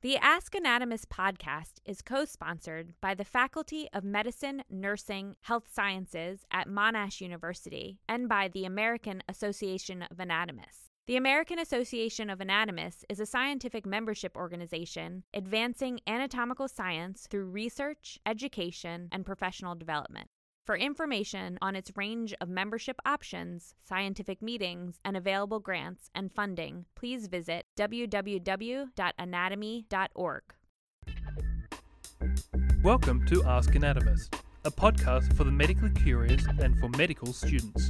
The Ask Anatomist podcast is co sponsored by the Faculty of Medicine, Nursing, Health Sciences at Monash University and by the American Association of Anatomists. The American Association of Anatomists is a scientific membership organization advancing anatomical science through research, education, and professional development. For information on its range of membership options, scientific meetings, and available grants and funding, please visit www.anatomy.org. Welcome to Ask Anatomist, a podcast for the medically curious and for medical students.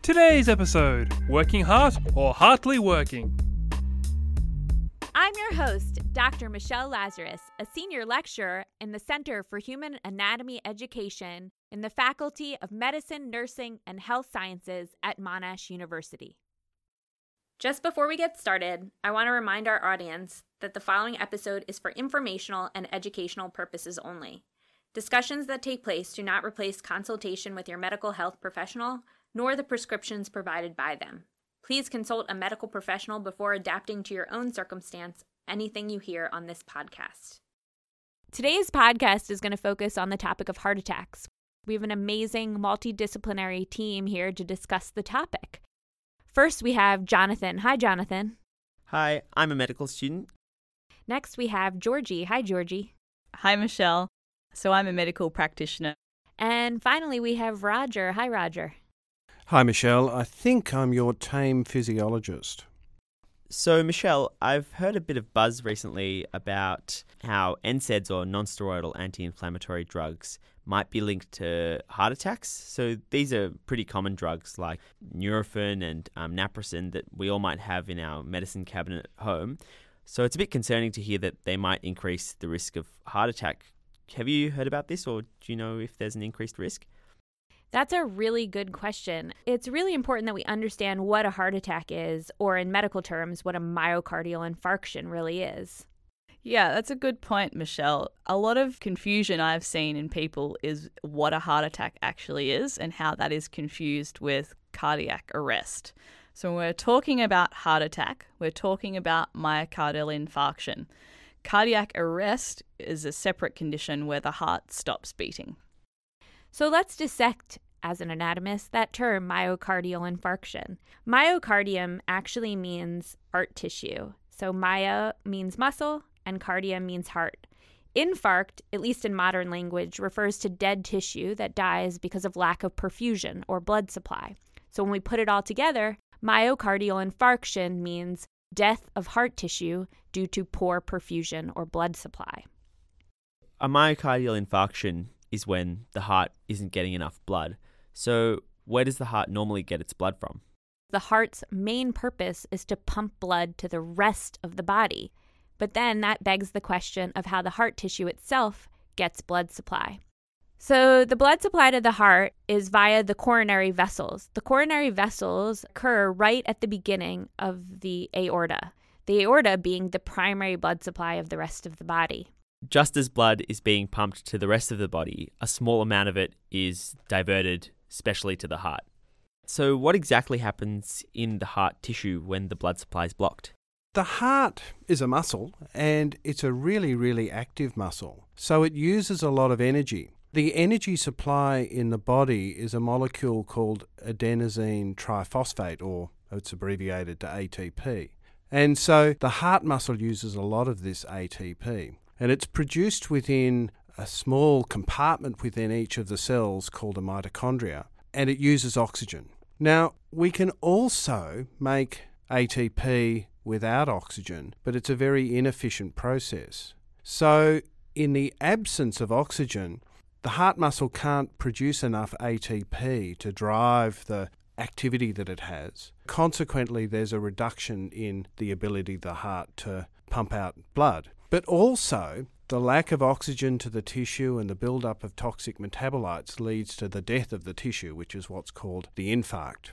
Today's episode Working Heart or Heartly Working? I'm your host, Dr. Michelle Lazarus, a senior lecturer in the Center for Human Anatomy Education in the Faculty of Medicine, Nursing, and Health Sciences at Monash University. Just before we get started, I want to remind our audience that the following episode is for informational and educational purposes only. Discussions that take place do not replace consultation with your medical health professional, nor the prescriptions provided by them. Please consult a medical professional before adapting to your own circumstance anything you hear on this podcast. Today's podcast is going to focus on the topic of heart attacks. We have an amazing multidisciplinary team here to discuss the topic. First, we have Jonathan. Hi, Jonathan. Hi, I'm a medical student. Next, we have Georgie. Hi, Georgie. Hi, Michelle. So I'm a medical practitioner. And finally, we have Roger. Hi, Roger. Hi, Michelle. I think I'm your tame physiologist. So, Michelle, I've heard a bit of buzz recently about how NSAIDs or nonsteroidal anti inflammatory drugs might be linked to heart attacks. So, these are pretty common drugs like Nurofen and um, that we all might have in our medicine cabinet at home. So, it's a bit concerning to hear that they might increase the risk of heart attack. Have you heard about this, or do you know if there's an increased risk? That's a really good question. It's really important that we understand what a heart attack is, or in medical terms, what a myocardial infarction really is. Yeah, that's a good point, Michelle. A lot of confusion I've seen in people is what a heart attack actually is and how that is confused with cardiac arrest. So, when we're talking about heart attack, we're talking about myocardial infarction. Cardiac arrest is a separate condition where the heart stops beating. So let's dissect, as an anatomist, that term myocardial infarction. Myocardium actually means heart tissue. So myo means muscle and cardia means heart. Infarct, at least in modern language, refers to dead tissue that dies because of lack of perfusion or blood supply. So when we put it all together, myocardial infarction means death of heart tissue due to poor perfusion or blood supply. A myocardial infarction is when the heart isn't getting enough blood. So, where does the heart normally get its blood from? The heart's main purpose is to pump blood to the rest of the body. But then that begs the question of how the heart tissue itself gets blood supply. So, the blood supply to the heart is via the coronary vessels. The coronary vessels occur right at the beginning of the aorta, the aorta being the primary blood supply of the rest of the body just as blood is being pumped to the rest of the body, a small amount of it is diverted, specially to the heart. So, what exactly happens in the heart tissue when the blood supply is blocked? The heart is a muscle and it's a really, really active muscle. So, it uses a lot of energy. The energy supply in the body is a molecule called adenosine triphosphate, or it's abbreviated to ATP. And so the heart muscle uses a lot of this ATP and it's produced within a small compartment within each of the cells called a mitochondria, and it uses oxygen. Now, we can also make ATP without oxygen, but it's a very inefficient process. So, in the absence of oxygen, the heart muscle can't produce enough ATP to drive the activity that it has. Consequently, there's a reduction in the ability of the heart to pump out blood. But also, the lack of oxygen to the tissue and the buildup of toxic metabolites leads to the death of the tissue, which is what's called the infarct.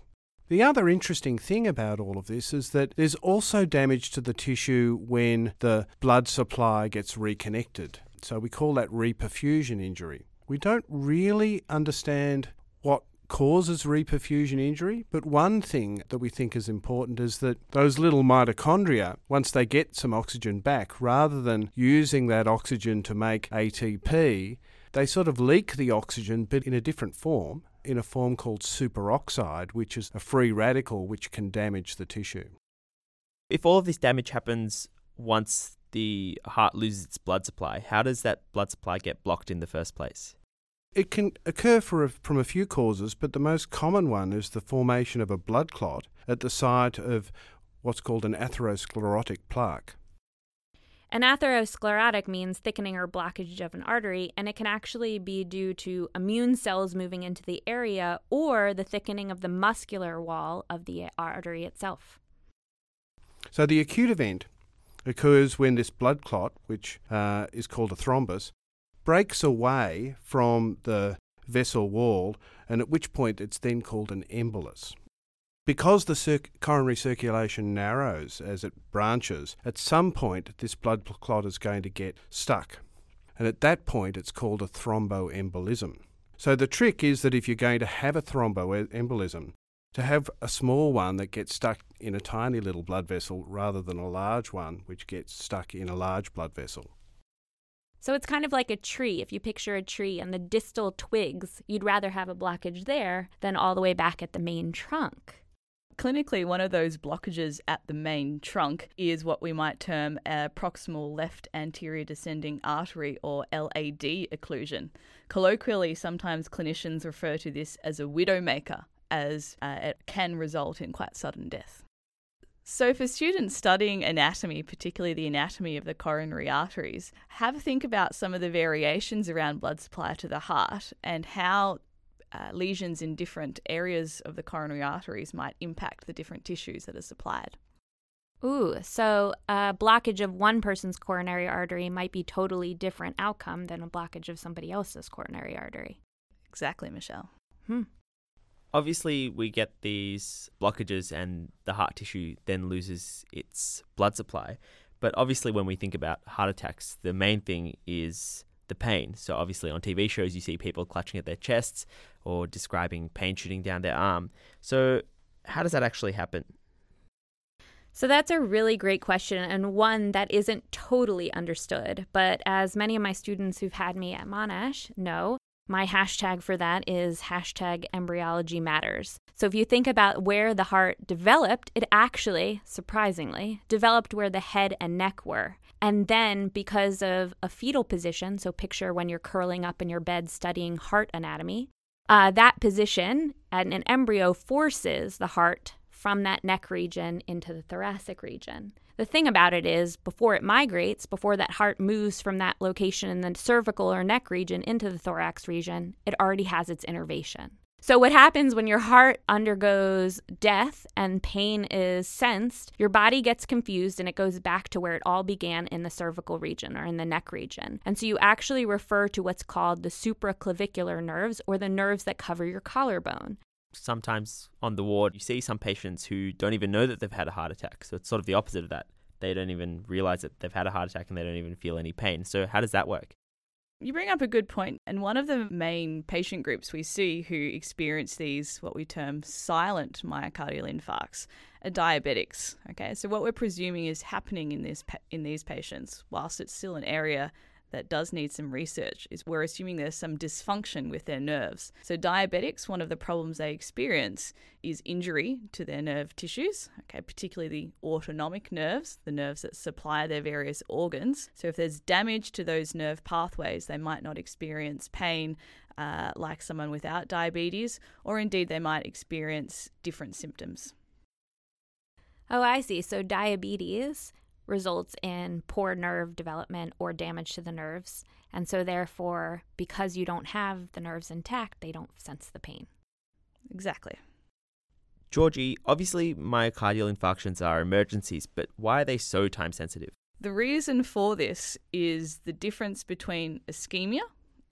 The other interesting thing about all of this is that there's also damage to the tissue when the blood supply gets reconnected. So we call that reperfusion injury. We don't really understand causes reperfusion injury, but one thing that we think is important is that those little mitochondria, once they get some oxygen back, rather than using that oxygen to make ATP, they sort of leak the oxygen but in a different form, in a form called superoxide, which is a free radical which can damage the tissue. If all of this damage happens once the heart loses its blood supply, how does that blood supply get blocked in the first place? It can occur a, from a few causes, but the most common one is the formation of a blood clot at the site of what's called an atherosclerotic plaque. An atherosclerotic means thickening or blockage of an artery, and it can actually be due to immune cells moving into the area or the thickening of the muscular wall of the artery itself. So, the acute event occurs when this blood clot, which uh, is called a thrombus, breaks away from the vessel wall, and at which point it's then called an embolus. Because the cir- coronary circulation narrows as it branches, at some point this blood clot is going to get stuck. And at that point, it's called a thromboembolism. So the trick is that if you're going to have a thromboembolism, to have a small one that gets stuck in a tiny little blood vessel rather than a large one which gets stuck in a large blood vessel. So it's kind of like a tree. If you picture a tree and the distal twigs, you'd rather have a blockage there than all the way back at the main trunk. Clinically, one of those blockages at the main trunk is what we might term a proximal left anterior descending artery or LAD occlusion. Colloquially, sometimes clinicians refer to this as a widowmaker, as uh, it can result in quite sudden death. So, for students studying anatomy, particularly the anatomy of the coronary arteries, have a think about some of the variations around blood supply to the heart and how uh, lesions in different areas of the coronary arteries might impact the different tissues that are supplied. Ooh, so a blockage of one person's coronary artery might be totally different outcome than a blockage of somebody else's coronary artery. Exactly, Michelle. Hmm. Obviously, we get these blockages and the heart tissue then loses its blood supply. But obviously, when we think about heart attacks, the main thing is the pain. So, obviously, on TV shows, you see people clutching at their chests or describing pain shooting down their arm. So, how does that actually happen? So, that's a really great question and one that isn't totally understood. But as many of my students who've had me at Monash know, my hashtag for that is hashtag embryology matters. So if you think about where the heart developed, it actually, surprisingly, developed where the head and neck were. And then, because of a fetal position, so picture when you're curling up in your bed studying heart anatomy, uh, that position and an embryo forces the heart from that neck region into the thoracic region. The thing about it is, before it migrates, before that heart moves from that location in the cervical or neck region into the thorax region, it already has its innervation. So, what happens when your heart undergoes death and pain is sensed, your body gets confused and it goes back to where it all began in the cervical region or in the neck region. And so, you actually refer to what's called the supraclavicular nerves or the nerves that cover your collarbone sometimes on the ward, you see some patients who don't even know that they've had a heart attack. So it's sort of the opposite of that. They don't even realize that they've had a heart attack and they don't even feel any pain. So, how does that work? You bring up a good point, and one of the main patient groups we see who experience these, what we term silent myocardial infarcts, are diabetics. Okay, so what we're presuming is happening in this in these patients, whilst it's still an area that does need some research is we're assuming there's some dysfunction with their nerves. So diabetics, one of the problems they experience is injury to their nerve tissues, okay, particularly the autonomic nerves, the nerves that supply their various organs. So if there's damage to those nerve pathways, they might not experience pain uh, like someone without diabetes, or indeed they might experience different symptoms. Oh, I see. So diabetes results in poor nerve development or damage to the nerves. And so, therefore, because you don't have the nerves intact, they don't sense the pain. Exactly. Georgie, obviously myocardial infarctions are emergencies, but why are they so time sensitive? The reason for this is the difference between ischemia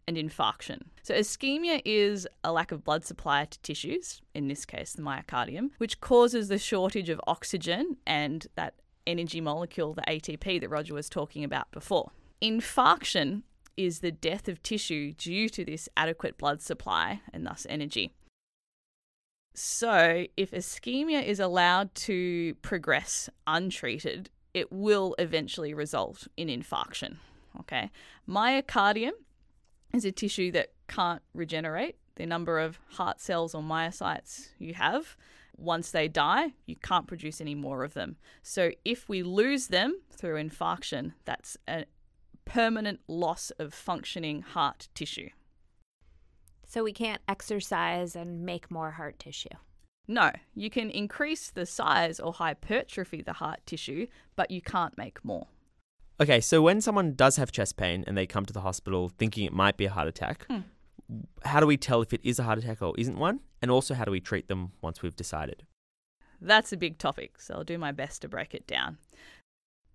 and infarction. So, ischemia is a lack of blood supply to tissues, in this case, the myocardium, which causes the shortage of oxygen and that energy molecule, the ATP that Roger was talking about before. Infarction is the death of tissue due to this adequate blood supply and thus energy. So, if ischemia is allowed to progress untreated, it will eventually result in infarction. Okay. Myocardium is a tissue that can't regenerate. The number of heart cells or myocytes you have, once they die, you can't produce any more of them. So, if we lose them through infarction, that's a permanent loss of functioning heart tissue. So we can't exercise and make more heart tissue. No, you can increase the size or hypertrophy the heart tissue, but you can't make more. Okay, so when someone does have chest pain and they come to the hospital thinking it might be a heart attack, Hmm. How do we tell if it is a heart attack or isn't one? And also, how do we treat them once we've decided? That's a big topic, so I'll do my best to break it down.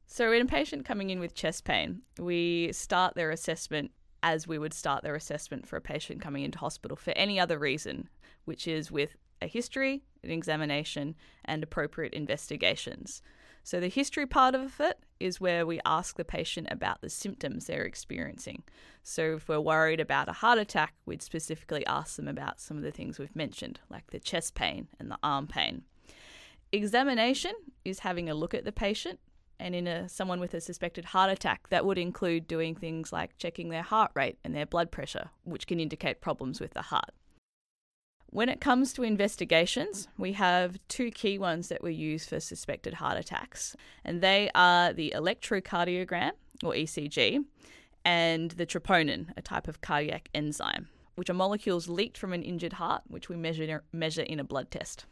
So, in a patient coming in with chest pain, we start their assessment as we would start their assessment for a patient coming into hospital for any other reason, which is with a history, an examination, and appropriate investigations. So, the history part of it is where we ask the patient about the symptoms they're experiencing. So, if we're worried about a heart attack, we'd specifically ask them about some of the things we've mentioned, like the chest pain and the arm pain. Examination is having a look at the patient, and in a, someone with a suspected heart attack, that would include doing things like checking their heart rate and their blood pressure, which can indicate problems with the heart. When it comes to investigations, we have two key ones that we use for suspected heart attacks, and they are the electrocardiogram, or ECG, and the troponin, a type of cardiac enzyme, which are molecules leaked from an injured heart, which we measure, measure in a blood test.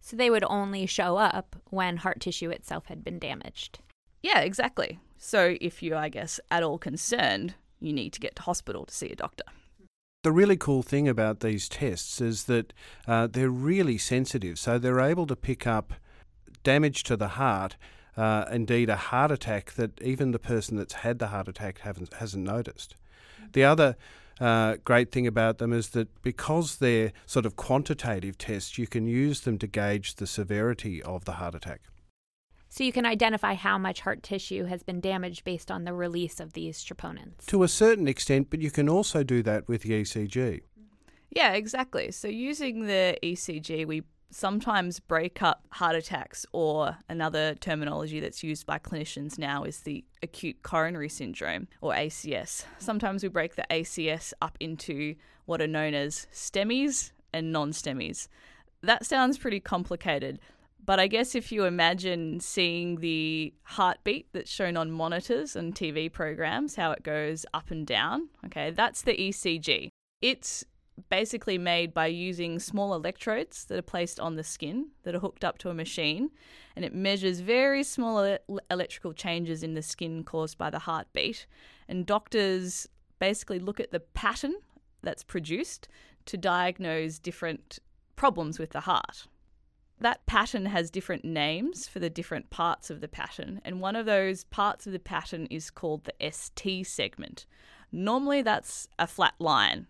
So they would only show up when heart tissue itself had been damaged. Yeah, exactly. So if you're, I guess, at all concerned, you need to get to hospital to see a doctor. The really cool thing about these tests is that uh, they're really sensitive, so they're able to pick up damage to the heart, uh, indeed a heart attack that even the person that's had the heart attack haven't, hasn't noticed. The other uh, great thing about them is that because they're sort of quantitative tests, you can use them to gauge the severity of the heart attack. So you can identify how much heart tissue has been damaged based on the release of these troponins. To a certain extent, but you can also do that with the ECG. Yeah, exactly. So using the ECG, we sometimes break up heart attacks, or another terminology that's used by clinicians now is the acute coronary syndrome, or ACS. Sometimes we break the ACS up into what are known as STEMIs and non STEMIs. That sounds pretty complicated, but I guess if you imagine seeing the heartbeat that's shown on monitors and TV programs, how it goes up and down, okay, that's the ECG. It's basically made by using small electrodes that are placed on the skin that are hooked up to a machine and it measures very small electrical changes in the skin caused by the heartbeat and doctors basically look at the pattern that's produced to diagnose different problems with the heart that pattern has different names for the different parts of the pattern, and one of those parts of the pattern is called the ST segment. Normally, that's a flat line,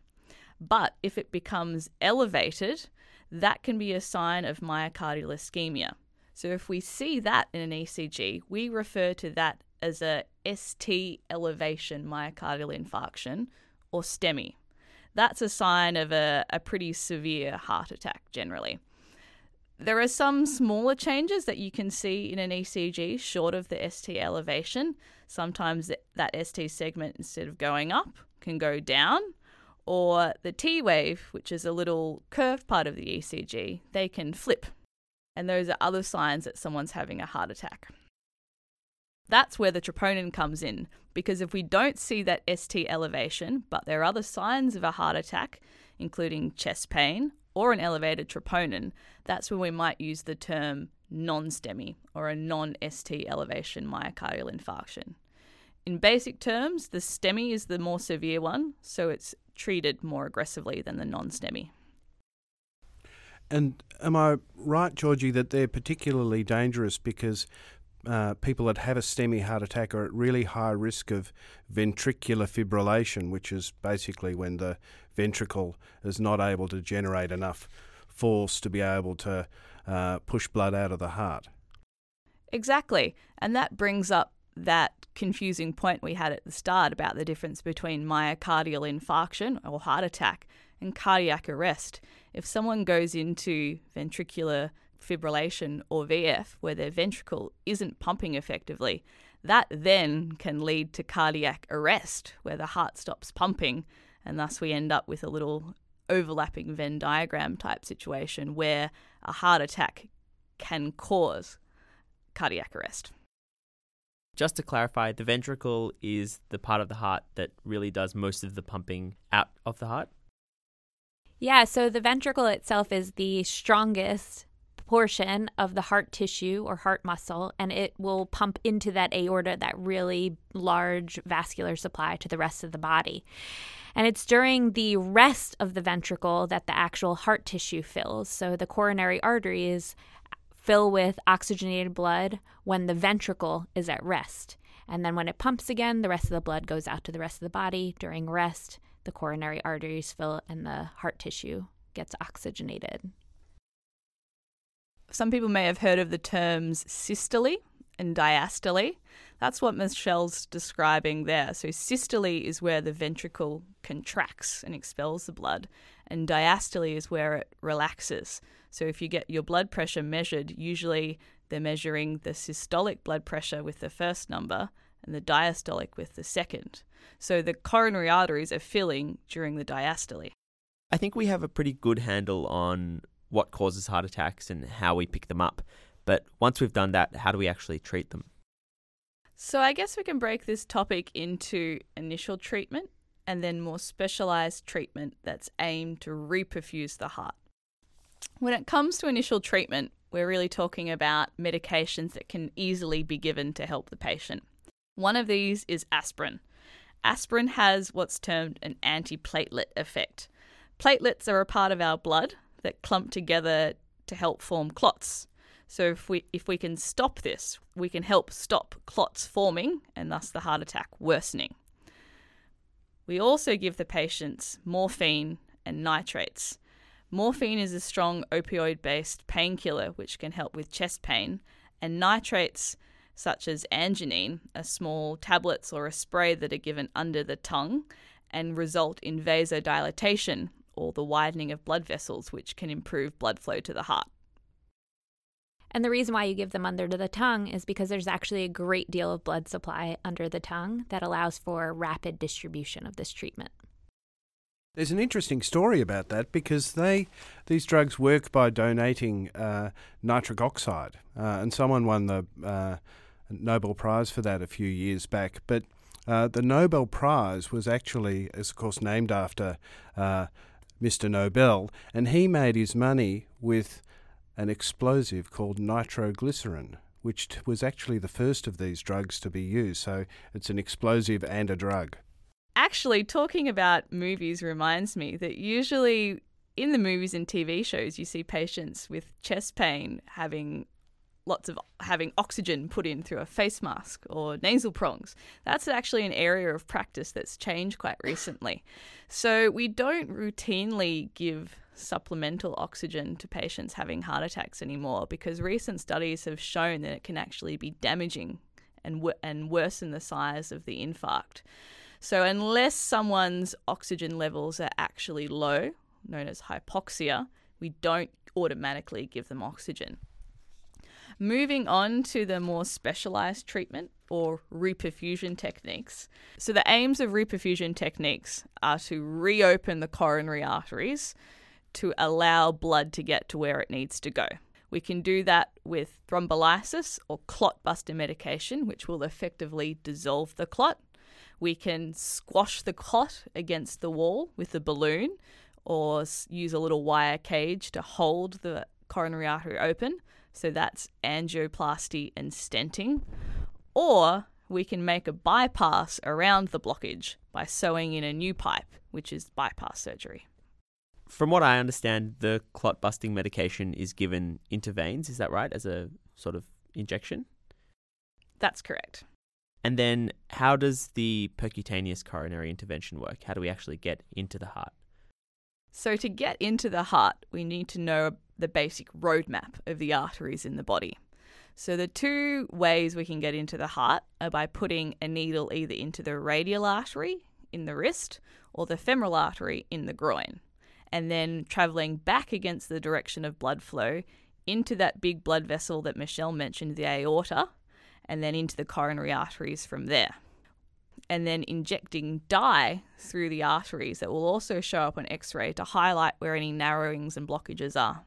but if it becomes elevated, that can be a sign of myocardial ischemia. So, if we see that in an ECG, we refer to that as a ST elevation myocardial infarction or STEMI. That's a sign of a, a pretty severe heart attack generally. There are some smaller changes that you can see in an ECG short of the ST elevation. Sometimes that ST segment, instead of going up, can go down, or the T wave, which is a little curved part of the ECG, they can flip. And those are other signs that someone's having a heart attack. That's where the troponin comes in, because if we don't see that ST elevation, but there are other signs of a heart attack, including chest pain or an elevated troponin, that's when we might use the term non STEMI or a non ST elevation myocardial infarction. In basic terms, the STEMI is the more severe one, so it's treated more aggressively than the non STEMI. And am I right, Georgie, that they're particularly dangerous because uh, people that have a STEMI heart attack are at really high risk of ventricular fibrillation, which is basically when the ventricle is not able to generate enough force to be able to uh, push blood out of the heart. Exactly. And that brings up that confusing point we had at the start about the difference between myocardial infarction or heart attack and cardiac arrest. If someone goes into ventricular fibrillation or VF where their ventricle isn't pumping effectively, that then can lead to cardiac arrest where the heart stops pumping, and thus we end up with a little overlapping Venn diagram type situation where a heart attack can cause cardiac arrest. Just to clarify, the ventricle is the part of the heart that really does most of the pumping out of the heart. Yeah, so the ventricle itself is the strongest portion of the heart tissue or heart muscle, and it will pump into that aorta, that really large vascular supply to the rest of the body. And it's during the rest of the ventricle that the actual heart tissue fills. So the coronary arteries fill with oxygenated blood when the ventricle is at rest. And then when it pumps again, the rest of the blood goes out to the rest of the body. During rest, the coronary arteries fill and the heart tissue gets oxygenated. Some people may have heard of the terms systole and diastole. That's what Michelle's describing there. So, systole is where the ventricle contracts and expels the blood, and diastole is where it relaxes. So, if you get your blood pressure measured, usually they're measuring the systolic blood pressure with the first number and the diastolic with the second. So, the coronary arteries are filling during the diastole. I think we have a pretty good handle on what causes heart attacks and how we pick them up. But once we've done that, how do we actually treat them? So, I guess we can break this topic into initial treatment and then more specialized treatment that's aimed to reperfuse the heart. When it comes to initial treatment, we're really talking about medications that can easily be given to help the patient. One of these is aspirin. Aspirin has what's termed an antiplatelet effect. Platelets are a part of our blood that clump together to help form clots. So if we if we can stop this, we can help stop clots forming and thus the heart attack worsening. We also give the patients morphine and nitrates. Morphine is a strong opioid based painkiller which can help with chest pain, and nitrates, such as anginine, are small tablets or a spray that are given under the tongue and result in vasodilatation, or the widening of blood vessels, which can improve blood flow to the heart. And the reason why you give them under the tongue is because there's actually a great deal of blood supply under the tongue that allows for rapid distribution of this treatment. There's an interesting story about that because they these drugs work by donating uh, nitric oxide, uh, and someone won the uh, Nobel Prize for that a few years back. But uh, the Nobel Prize was actually, is of course, named after uh, Mr. Nobel, and he made his money with an explosive called nitroglycerin, which was actually the first of these drugs to be used. So it's an explosive and a drug. Actually, talking about movies reminds me that usually in the movies and TV shows, you see patients with chest pain having lots of having oxygen put in through a face mask or nasal prongs. That's actually an area of practice that's changed quite recently. So we don't routinely give supplemental oxygen to patients having heart attacks anymore because recent studies have shown that it can actually be damaging and w- and worsen the size of the infarct. So unless someone's oxygen levels are actually low, known as hypoxia, we don't automatically give them oxygen. Moving on to the more specialized treatment or reperfusion techniques. So, the aims of reperfusion techniques are to reopen the coronary arteries to allow blood to get to where it needs to go. We can do that with thrombolysis or clot buster medication, which will effectively dissolve the clot. We can squash the clot against the wall with a balloon or use a little wire cage to hold the coronary artery open. So that's angioplasty and stenting. Or we can make a bypass around the blockage by sewing in a new pipe, which is bypass surgery. From what I understand, the clot busting medication is given into veins, is that right? As a sort of injection? That's correct. And then how does the percutaneous coronary intervention work? How do we actually get into the heart? So, to get into the heart, we need to know the basic roadmap of the arteries in the body. So, the two ways we can get into the heart are by putting a needle either into the radial artery in the wrist or the femoral artery in the groin. and then traveling back against the direction of blood flow into that big blood vessel that Michelle mentioned, the aorta, and then into the coronary arteries from there. And then injecting dye through the arteries that will also show up on x ray to highlight where any narrowings and blockages are.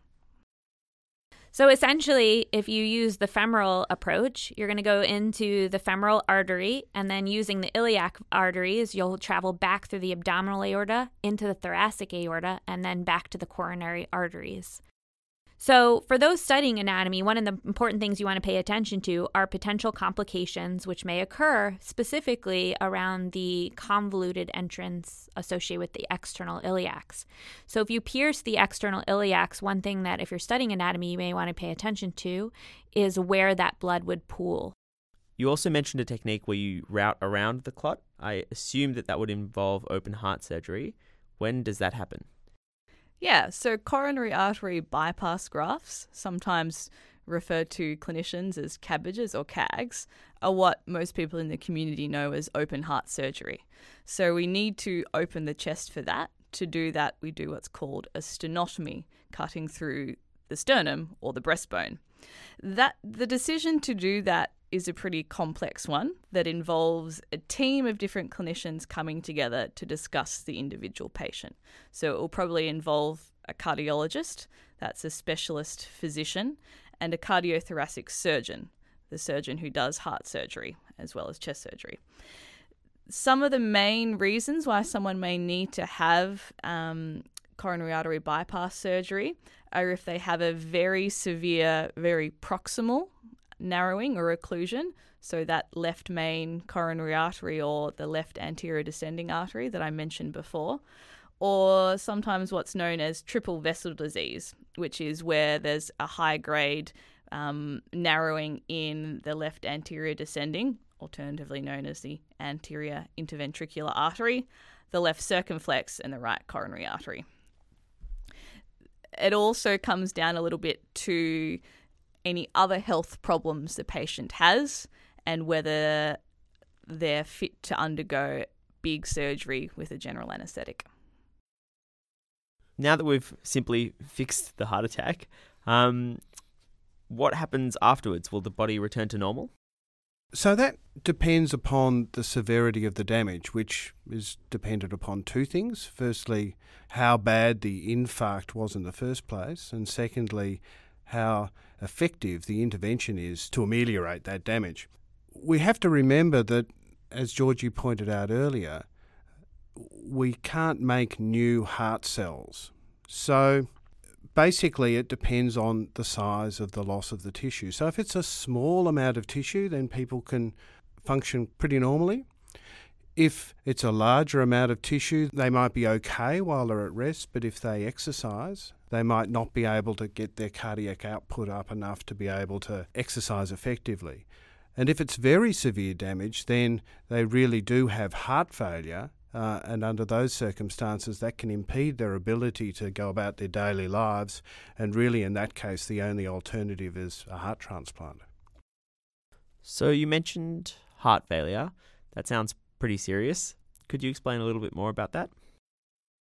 So essentially, if you use the femoral approach, you're going to go into the femoral artery, and then using the iliac arteries, you'll travel back through the abdominal aorta into the thoracic aorta, and then back to the coronary arteries. So, for those studying anatomy, one of the important things you want to pay attention to are potential complications which may occur specifically around the convoluted entrance associated with the external iliacs. So, if you pierce the external iliacs, one thing that if you're studying anatomy you may want to pay attention to is where that blood would pool. You also mentioned a technique where you route around the clot. I assume that that would involve open heart surgery. When does that happen? Yeah, so coronary artery bypass grafts, sometimes referred to clinicians as cabbages or CAGs, are what most people in the community know as open heart surgery. So we need to open the chest for that. To do that, we do what's called a sternotomy, cutting through the sternum or the breastbone. That the decision to do that is a pretty complex one that involves a team of different clinicians coming together to discuss the individual patient. So it will probably involve a cardiologist, that's a specialist physician, and a cardiothoracic surgeon, the surgeon who does heart surgery as well as chest surgery. Some of the main reasons why someone may need to have um, coronary artery bypass surgery are if they have a very severe, very proximal narrowing or occlusion. So, that left main coronary artery or the left anterior descending artery that I mentioned before, or sometimes what's known as triple vessel disease, which is where there's a high grade um, narrowing in the left anterior descending, alternatively known as the anterior interventricular artery, the left circumflex, and the right coronary artery. It also comes down a little bit to any other health problems the patient has and whether they're fit to undergo big surgery with a general anaesthetic. Now that we've simply fixed the heart attack, um, what happens afterwards? Will the body return to normal? So that depends upon the severity of the damage, which is dependent upon two things. Firstly, how bad the infarct was in the first place, and secondly, how effective the intervention is to ameliorate that damage. We have to remember that, as Georgie pointed out earlier, we can't make new heart cells. So basically, it depends on the size of the loss of the tissue. So if it's a small amount of tissue, then people can function pretty normally. If it's a larger amount of tissue, they might be okay while they're at rest, but if they exercise, they might not be able to get their cardiac output up enough to be able to exercise effectively. And if it's very severe damage, then they really do have heart failure. Uh, and under those circumstances, that can impede their ability to go about their daily lives. And really, in that case, the only alternative is a heart transplant. So, you mentioned heart failure. That sounds pretty serious. Could you explain a little bit more about that?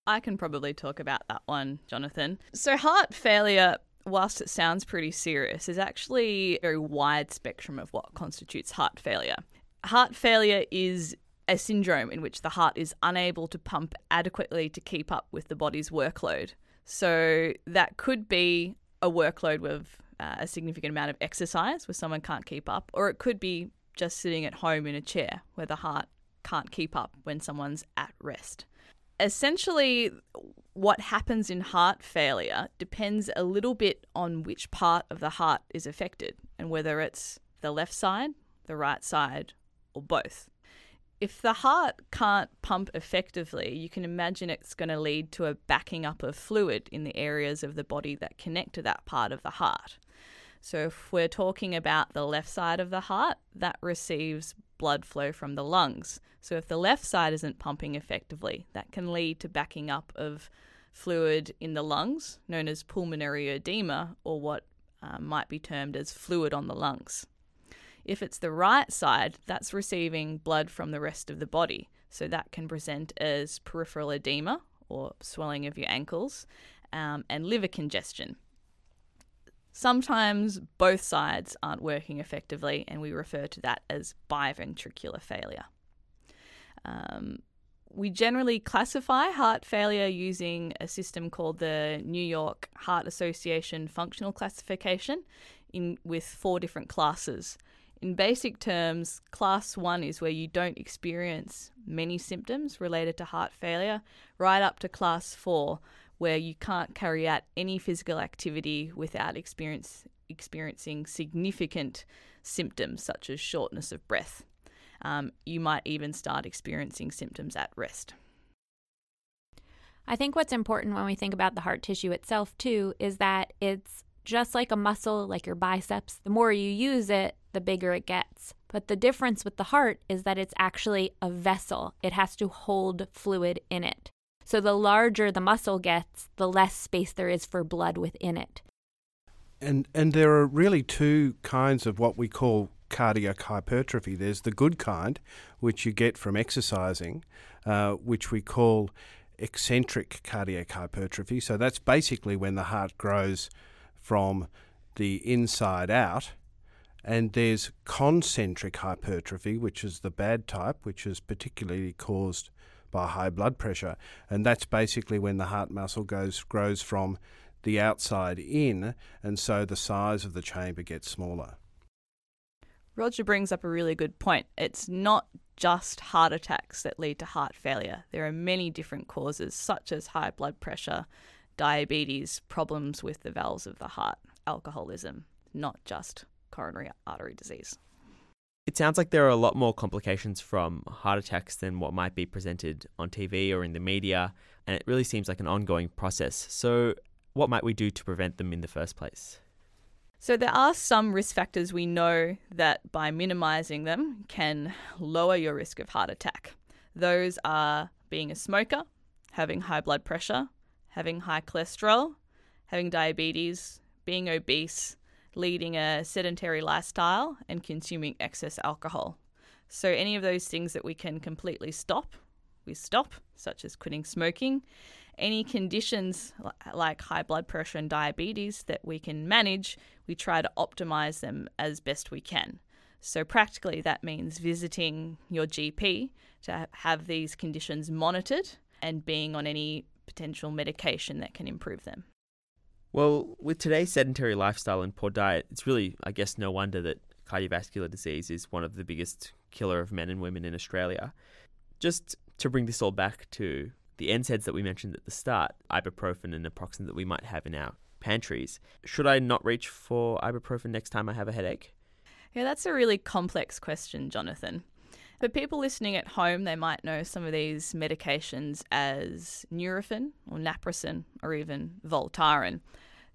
I can probably talk about that one, Jonathan. So, heart failure, whilst it sounds pretty serious, is actually a very wide spectrum of what constitutes heart failure. Heart failure is a syndrome in which the heart is unable to pump adequately to keep up with the body's workload. So, that could be a workload with uh, a significant amount of exercise where someone can't keep up, or it could be just sitting at home in a chair where the heart can't keep up when someone's at rest essentially what happens in heart failure depends a little bit on which part of the heart is affected and whether it's the left side, the right side, or both. If the heart can't pump effectively, you can imagine it's going to lead to a backing up of fluid in the areas of the body that connect to that part of the heart. So, if we're talking about the left side of the heart, that receives blood flow from the lungs. So, if the left side isn't pumping effectively, that can lead to backing up of fluid in the lungs, known as pulmonary edema, or what uh, might be termed as fluid on the lungs. If it's the right side, that's receiving blood from the rest of the body. So, that can present as peripheral edema or swelling of your ankles, um, and liver congestion. Sometimes both sides aren't working effectively, and we refer to that as biventricular failure. Um, we generally classify heart failure using a system called the New York Heart Association Functional Classification in, with four different classes. In basic terms, class one is where you don't experience many symptoms related to heart failure, right up to class four, where you can't carry out any physical activity without experience, experiencing significant symptoms such as shortness of breath. Um, you might even start experiencing symptoms at rest. I think what's important when we think about the heart tissue itself, too, is that it's just like a muscle, like your biceps. The more you use it, the bigger it gets. But the difference with the heart is that it's actually a vessel, it has to hold fluid in it. So the larger the muscle gets, the less space there is for blood within it. And and there are really two kinds of what we call cardiac hypertrophy. There's the good kind, which you get from exercising, uh, which we call eccentric cardiac hypertrophy. So that's basically when the heart grows from the inside out. And there's concentric hypertrophy, which is the bad type, which is particularly caused by high blood pressure. And that's basically when the heart muscle goes grows from the outside in, and so the size of the chamber gets smaller. Roger brings up a really good point. It's not just heart attacks that lead to heart failure. There are many different causes, such as high blood pressure, diabetes, problems with the valves of the heart, alcoholism, not just coronary artery disease. It sounds like there are a lot more complications from heart attacks than what might be presented on TV or in the media, and it really seems like an ongoing process. So, what might we do to prevent them in the first place? So, there are some risk factors we know that by minimizing them can lower your risk of heart attack. Those are being a smoker, having high blood pressure, having high cholesterol, having diabetes, being obese, leading a sedentary lifestyle, and consuming excess alcohol. So, any of those things that we can completely stop, we stop, such as quitting smoking. Any conditions like high blood pressure and diabetes that we can manage, we try to optimize them as best we can. So, practically, that means visiting your GP to have these conditions monitored and being on any potential medication that can improve them. Well, with today's sedentary lifestyle and poor diet, it's really, I guess, no wonder that cardiovascular disease is one of the biggest killer of men and women in Australia. Just to bring this all back to the NSAIDs that we mentioned at the start, ibuprofen and naproxen that we might have in our pantries, should I not reach for ibuprofen next time I have a headache? Yeah, that's a really complex question, Jonathan. For people listening at home, they might know some of these medications as Nurofen or Naproxen or even Voltaren,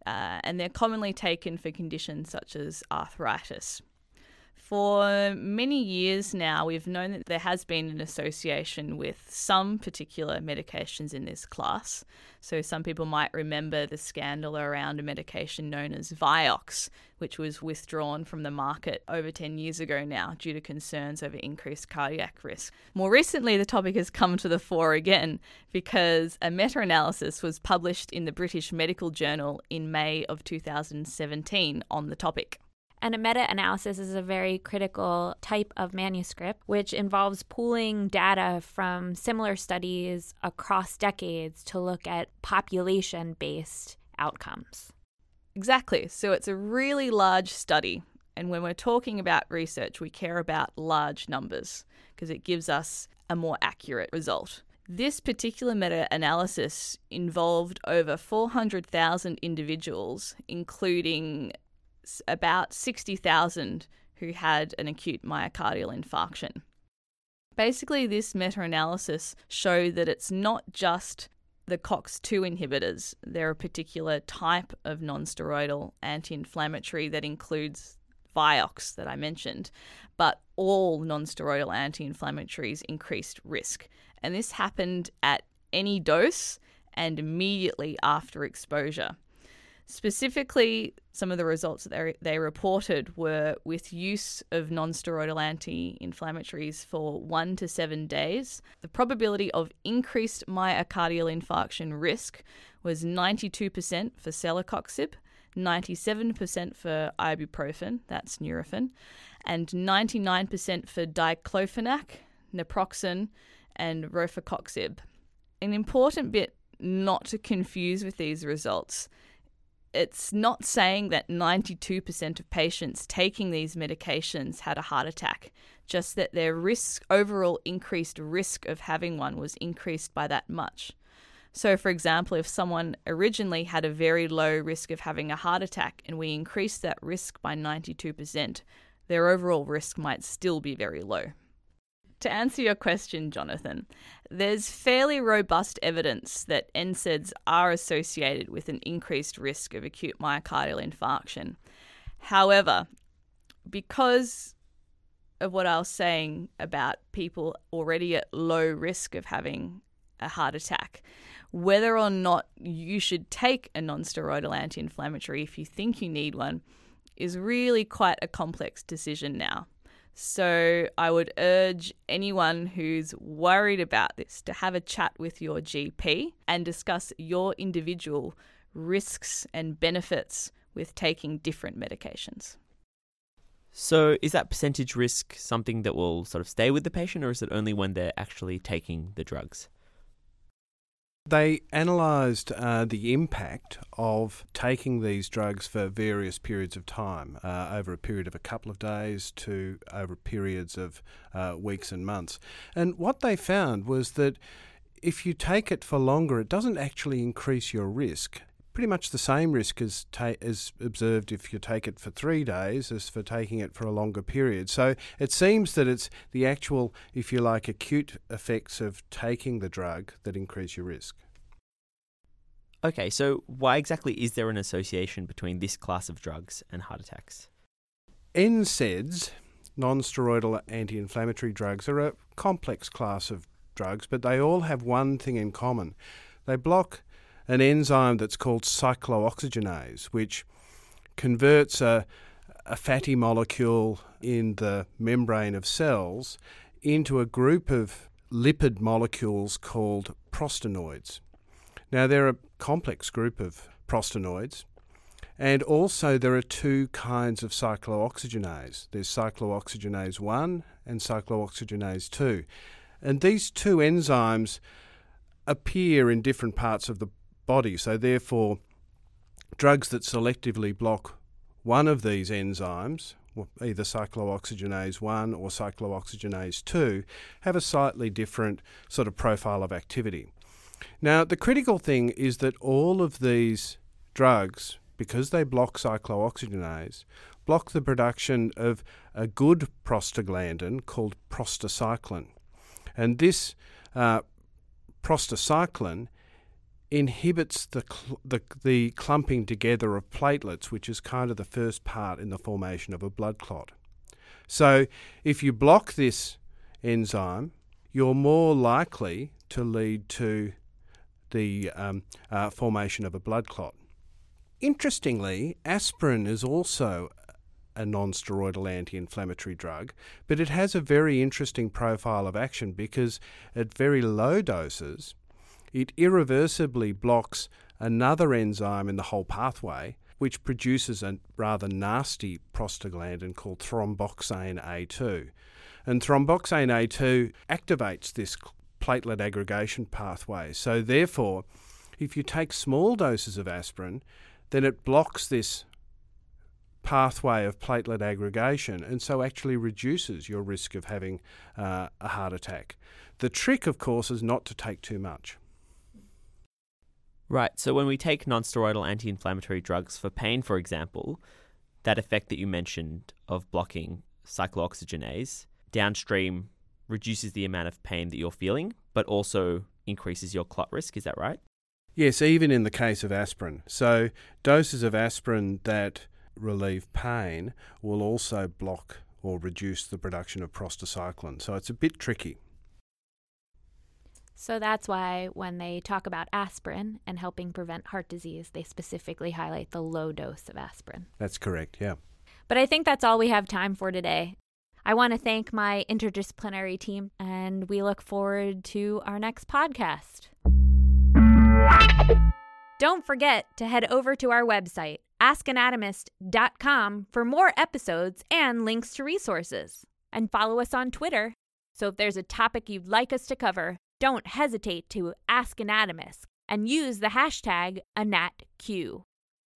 uh, and they're commonly taken for conditions such as arthritis. For many years now, we've known that there has been an association with some particular medications in this class. So, some people might remember the scandal around a medication known as Vioxx, which was withdrawn from the market over 10 years ago now due to concerns over increased cardiac risk. More recently, the topic has come to the fore again because a meta analysis was published in the British Medical Journal in May of 2017 on the topic. And a meta analysis is a very critical type of manuscript, which involves pooling data from similar studies across decades to look at population based outcomes. Exactly. So it's a really large study. And when we're talking about research, we care about large numbers because it gives us a more accurate result. This particular meta analysis involved over 400,000 individuals, including about 60,000 who had an acute myocardial infarction. Basically, this meta analysis showed that it's not just the COX2 inhibitors, they're a particular type of non-steroidal anti inflammatory that includes Vioxx that I mentioned, but all non-steroidal anti inflammatories increased risk. And this happened at any dose and immediately after exposure. Specifically, some of the results that they, reported were with use of nonsteroidal anti inflammatories for one to seven days. The probability of increased myocardial infarction risk was 92% for celecoxib, 97% for ibuprofen, that's Nurofen, and 99% for diclofenac, naproxen, and rofecoxib. An important bit not to confuse with these results it's not saying that 92% of patients taking these medications had a heart attack, just that their risk, overall increased risk of having one was increased by that much. So, for example, if someone originally had a very low risk of having a heart attack and we increase that risk by 92%, their overall risk might still be very low. To answer your question, Jonathan, there's fairly robust evidence that NSAIDs are associated with an increased risk of acute myocardial infarction. However, because of what I was saying about people already at low risk of having a heart attack, whether or not you should take a nonsteroidal anti inflammatory if you think you need one is really quite a complex decision now. So I would urge anyone who's worried about this to have a chat with your GP and discuss your individual risks and benefits with taking different medications. So, is that percentage risk something that will sort of stay with the patient, or is it only when they're actually taking the drugs? They analysed uh, the impact of taking these drugs for various periods of time, uh, over a period of a couple of days to over periods of uh, weeks and months. And what they found was that if you take it for longer, it doesn't actually increase your risk. Pretty much the same risk as, ta- as observed if you take it for three days as for taking it for a longer period. So it seems that it's the actual, if you like, acute effects of taking the drug that increase your risk. Okay, so why exactly is there an association between this class of drugs and heart attacks? NSAIDs, non steroidal anti inflammatory drugs, are a complex class of drugs, but they all have one thing in common. They block an enzyme that's called cyclooxygenase, which converts a, a fatty molecule in the membrane of cells into a group of lipid molecules called prostanoids. Now, they're a complex group of prostanoids, and also there are two kinds of cyclooxygenase. There's cyclooxygenase 1 and cyclooxygenase 2. And these two enzymes appear in different parts of the body, so therefore, drugs that selectively block one of these enzymes, either cyclooxygenase 1 or cyclooxygenase 2, have a slightly different sort of profile of activity. Now, the critical thing is that all of these drugs, because they block cyclooxygenase, block the production of a good prostaglandin called prostacyclin. And this uh, prostacyclin inhibits the, cl- the, the clumping together of platelets, which is kind of the first part in the formation of a blood clot. So, if you block this enzyme, you're more likely to lead to the um, uh, formation of a blood clot. Interestingly, aspirin is also a non steroidal anti inflammatory drug, but it has a very interesting profile of action because at very low doses, it irreversibly blocks another enzyme in the whole pathway, which produces a rather nasty prostaglandin called thromboxane A2. And thromboxane A2 activates this platelet aggregation pathway. So, therefore, if you take small doses of aspirin, then it blocks this pathway of platelet aggregation and so actually reduces your risk of having uh, a heart attack. The trick, of course, is not to take too much. Right, so when we take nonsteroidal anti inflammatory drugs for pain, for example, that effect that you mentioned of blocking cyclooxygenase downstream reduces the amount of pain that you're feeling, but also increases your clot risk. Is that right? Yes, even in the case of aspirin. So, doses of aspirin that relieve pain will also block or reduce the production of prostacyclin. So, it's a bit tricky. So that's why when they talk about aspirin and helping prevent heart disease, they specifically highlight the low dose of aspirin. That's correct, yeah. But I think that's all we have time for today. I want to thank my interdisciplinary team, and we look forward to our next podcast. Don't forget to head over to our website, askanatomist.com, for more episodes and links to resources. And follow us on Twitter. So if there's a topic you'd like us to cover, don't hesitate to ask Anatomist and use the hashtag AnatQ.